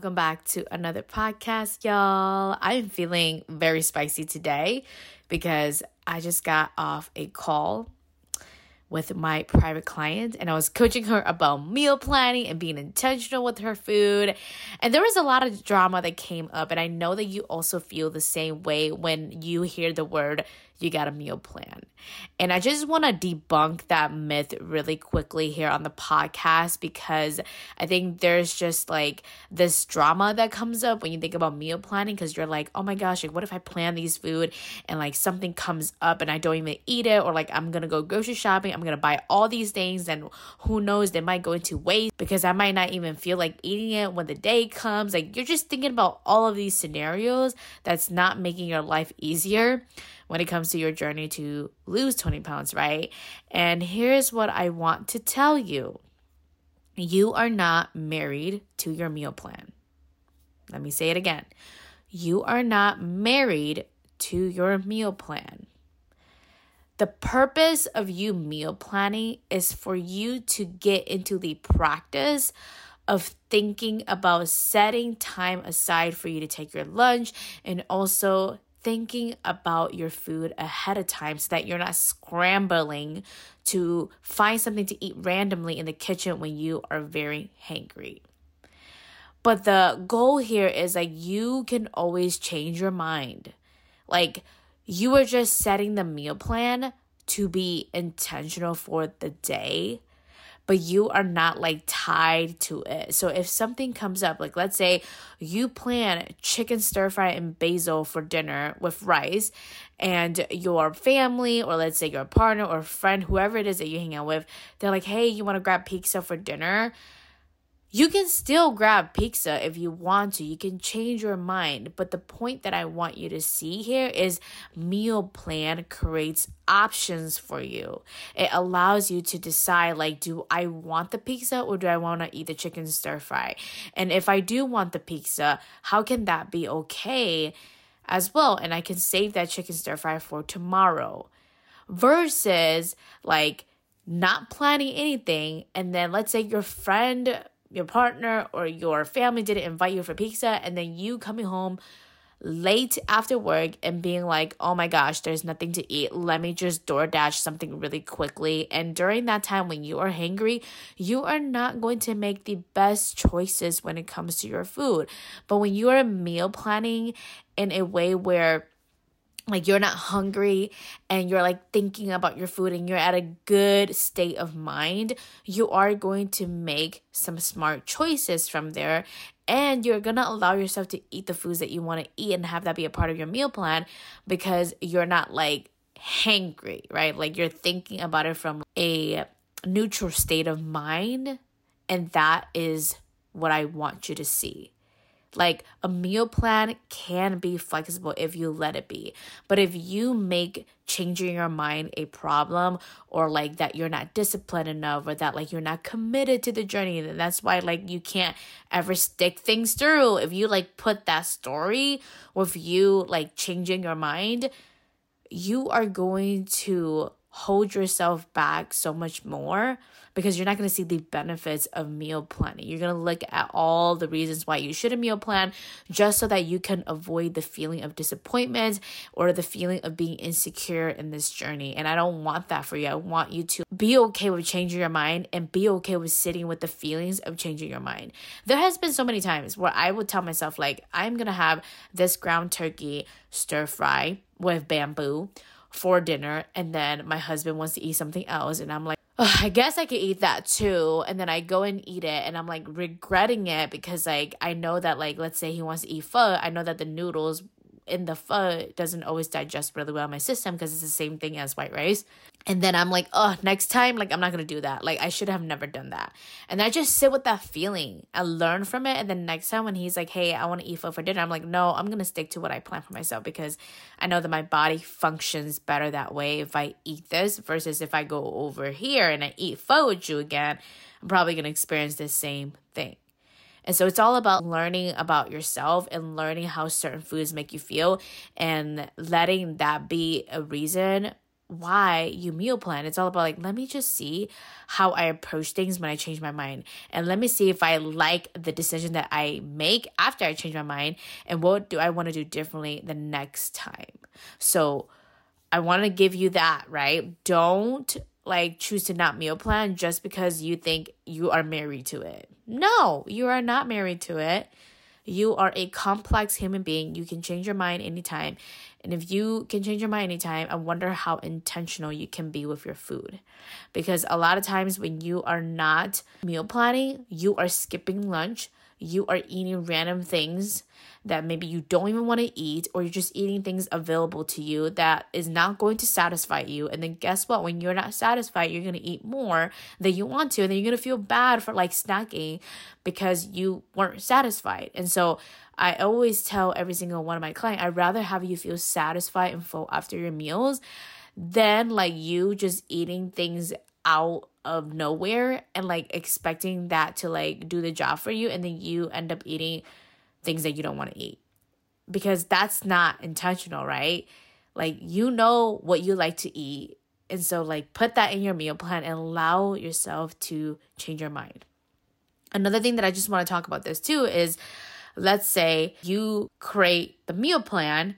Welcome back to another podcast, y'all. I'm feeling very spicy today because I just got off a call with my private client and I was coaching her about meal planning and being intentional with her food. And there was a lot of drama that came up. And I know that you also feel the same way when you hear the word you got a meal plan. And I just want to debunk that myth really quickly here on the podcast because I think there's just like this drama that comes up when you think about meal planning because you're like, oh my gosh, like what if I plan these food and like something comes up and I don't even eat it or like I'm gonna go grocery shopping, I'm gonna buy all these things and who knows they might go into waste because I might not even feel like eating it when the day comes. Like you're just thinking about all of these scenarios that's not making your life easier when it comes to your journey to lose 20 pounds, right? And here's what I want to tell you you are not married to your meal plan. Let me say it again. You are not married to your meal plan. The purpose of you meal planning is for you to get into the practice of thinking about setting time aside for you to take your lunch and also thinking about your food ahead of time so that you're not scrambling to find something to eat randomly in the kitchen when you are very hangry. But the goal here is like you can always change your mind. Like you are just setting the meal plan to be intentional for the day but you are not like tied to it. So if something comes up, like let's say you plan chicken stir fry and basil for dinner with rice, and your family, or let's say your partner or friend, whoever it is that you hang out with, they're like, hey, you want to grab pizza for dinner? You can still grab pizza if you want to. You can change your mind. But the point that I want you to see here is meal plan creates options for you. It allows you to decide like do I want the pizza or do I want to eat the chicken stir fry? And if I do want the pizza, how can that be okay as well? And I can save that chicken stir fry for tomorrow. Versus like not planning anything and then let's say your friend your partner or your family didn't invite you for pizza and then you coming home late after work and being like, oh my gosh, there's nothing to eat. Let me just DoorDash something really quickly. And during that time when you are hungry, you are not going to make the best choices when it comes to your food. But when you are meal planning in a way where like you're not hungry and you're like thinking about your food and you're at a good state of mind, you are going to make some smart choices from there and you're going to allow yourself to eat the foods that you want to eat and have that be a part of your meal plan because you're not like hangry, right? Like you're thinking about it from a neutral state of mind and that is what I want you to see. Like a meal plan can be flexible if you let it be. But if you make changing your mind a problem or like that you're not disciplined enough or that like you're not committed to the journey, then that's why like you can't ever stick things through. If you like put that story with you like changing your mind, you are going to hold yourself back so much more because you're not going to see the benefits of meal planning. You're going to look at all the reasons why you should a meal plan just so that you can avoid the feeling of disappointment or the feeling of being insecure in this journey. And I don't want that for you. I want you to be okay with changing your mind and be okay with sitting with the feelings of changing your mind. There has been so many times where I would tell myself like I'm going to have this ground turkey stir fry with bamboo for dinner and then my husband wants to eat something else and I'm like I guess I could eat that too. And then I go and eat it and I'm like regretting it because like I know that like let's say he wants to eat pho, I know that the noodles in the pho doesn't always digest really well in my system because it's the same thing as white rice. And then I'm like, oh, next time, like, I'm not gonna do that. Like, I should have never done that. And I just sit with that feeling. I learn from it. And then next time when he's like, hey, I wanna eat pho for dinner, I'm like, no, I'm gonna stick to what I plan for myself because I know that my body functions better that way if I eat this versus if I go over here and I eat pho with you again, I'm probably gonna experience the same thing. And so it's all about learning about yourself and learning how certain foods make you feel and letting that be a reason why you meal plan. It's all about like, let me just see how I approach things when I change my mind. And let me see if I like the decision that I make after I change my mind and what do I want to do differently the next time. So I want to give you that, right? Don't like choose to not meal plan just because you think you are married to it. No, you are not married to it. You are a complex human being. You can change your mind anytime. And if you can change your mind anytime, I wonder how intentional you can be with your food. Because a lot of times when you are not meal planning, you are skipping lunch, you are eating random things that maybe you don't even want to eat, or you're just eating things available to you that is not going to satisfy you. And then guess what? When you're not satisfied, you're going to eat more than you want to. And then you're going to feel bad for like snacking because you weren't satisfied. And so I always tell every single one of my clients, I'd rather have you feel satisfied and full after your meals than like you just eating things out of nowhere and like expecting that to like do the job for you and then you end up eating things that you don't want to eat because that's not intentional, right? Like you know what you like to eat. And so like put that in your meal plan and allow yourself to change your mind. Another thing that I just want to talk about this too is let's say you create the meal plan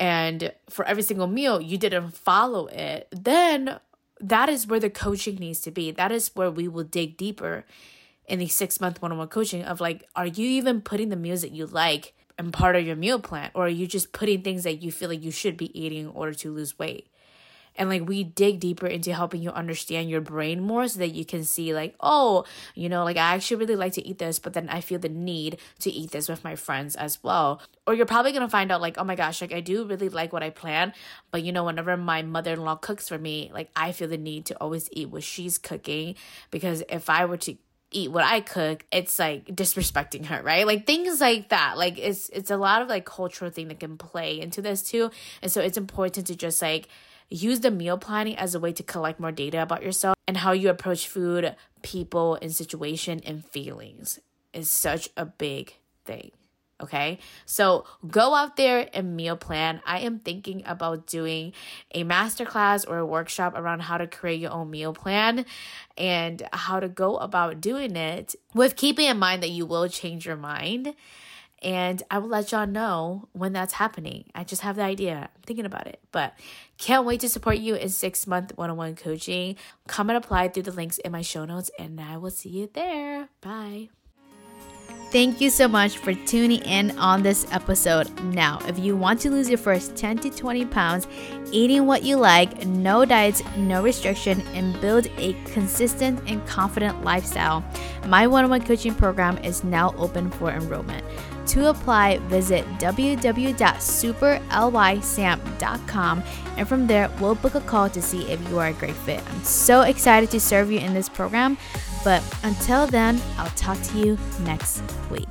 and for every single meal you didn't follow it, then that is where the coaching needs to be. That is where we will dig deeper in the six month one on one coaching of like, are you even putting the meals that you like and part of your meal plan? Or are you just putting things that you feel like you should be eating in order to lose weight? And like we dig deeper into helping you understand your brain more so that you can see, like, oh, you know, like I actually really like to eat this, but then I feel the need to eat this with my friends as well. Or you're probably gonna find out, like, oh my gosh, like I do really like what I plan, but you know, whenever my mother in law cooks for me, like I feel the need to always eat what she's cooking because if I were to eat what I cook, it's like disrespecting her, right? Like things like that. Like it's it's a lot of like cultural thing that can play into this too. And so it's important to just like use the meal planning as a way to collect more data about yourself and how you approach food, people, and situation and feelings is such a big thing. Okay, so go out there and meal plan. I am thinking about doing a masterclass or a workshop around how to create your own meal plan and how to go about doing it with keeping in mind that you will change your mind. And I will let y'all know when that's happening. I just have the idea. I'm thinking about it. But can't wait to support you in six month one on one coaching. Come and apply through the links in my show notes, and I will see you there. Bye. Thank you so much for tuning in on this episode. Now, if you want to lose your first 10 to 20 pounds, eating what you like, no diets, no restriction, and build a consistent and confident lifestyle, my one on one coaching program is now open for enrollment. To apply, visit www.superlysam.com and from there, we'll book a call to see if you are a great fit. I'm so excited to serve you in this program, but until then, I'll talk to you next week.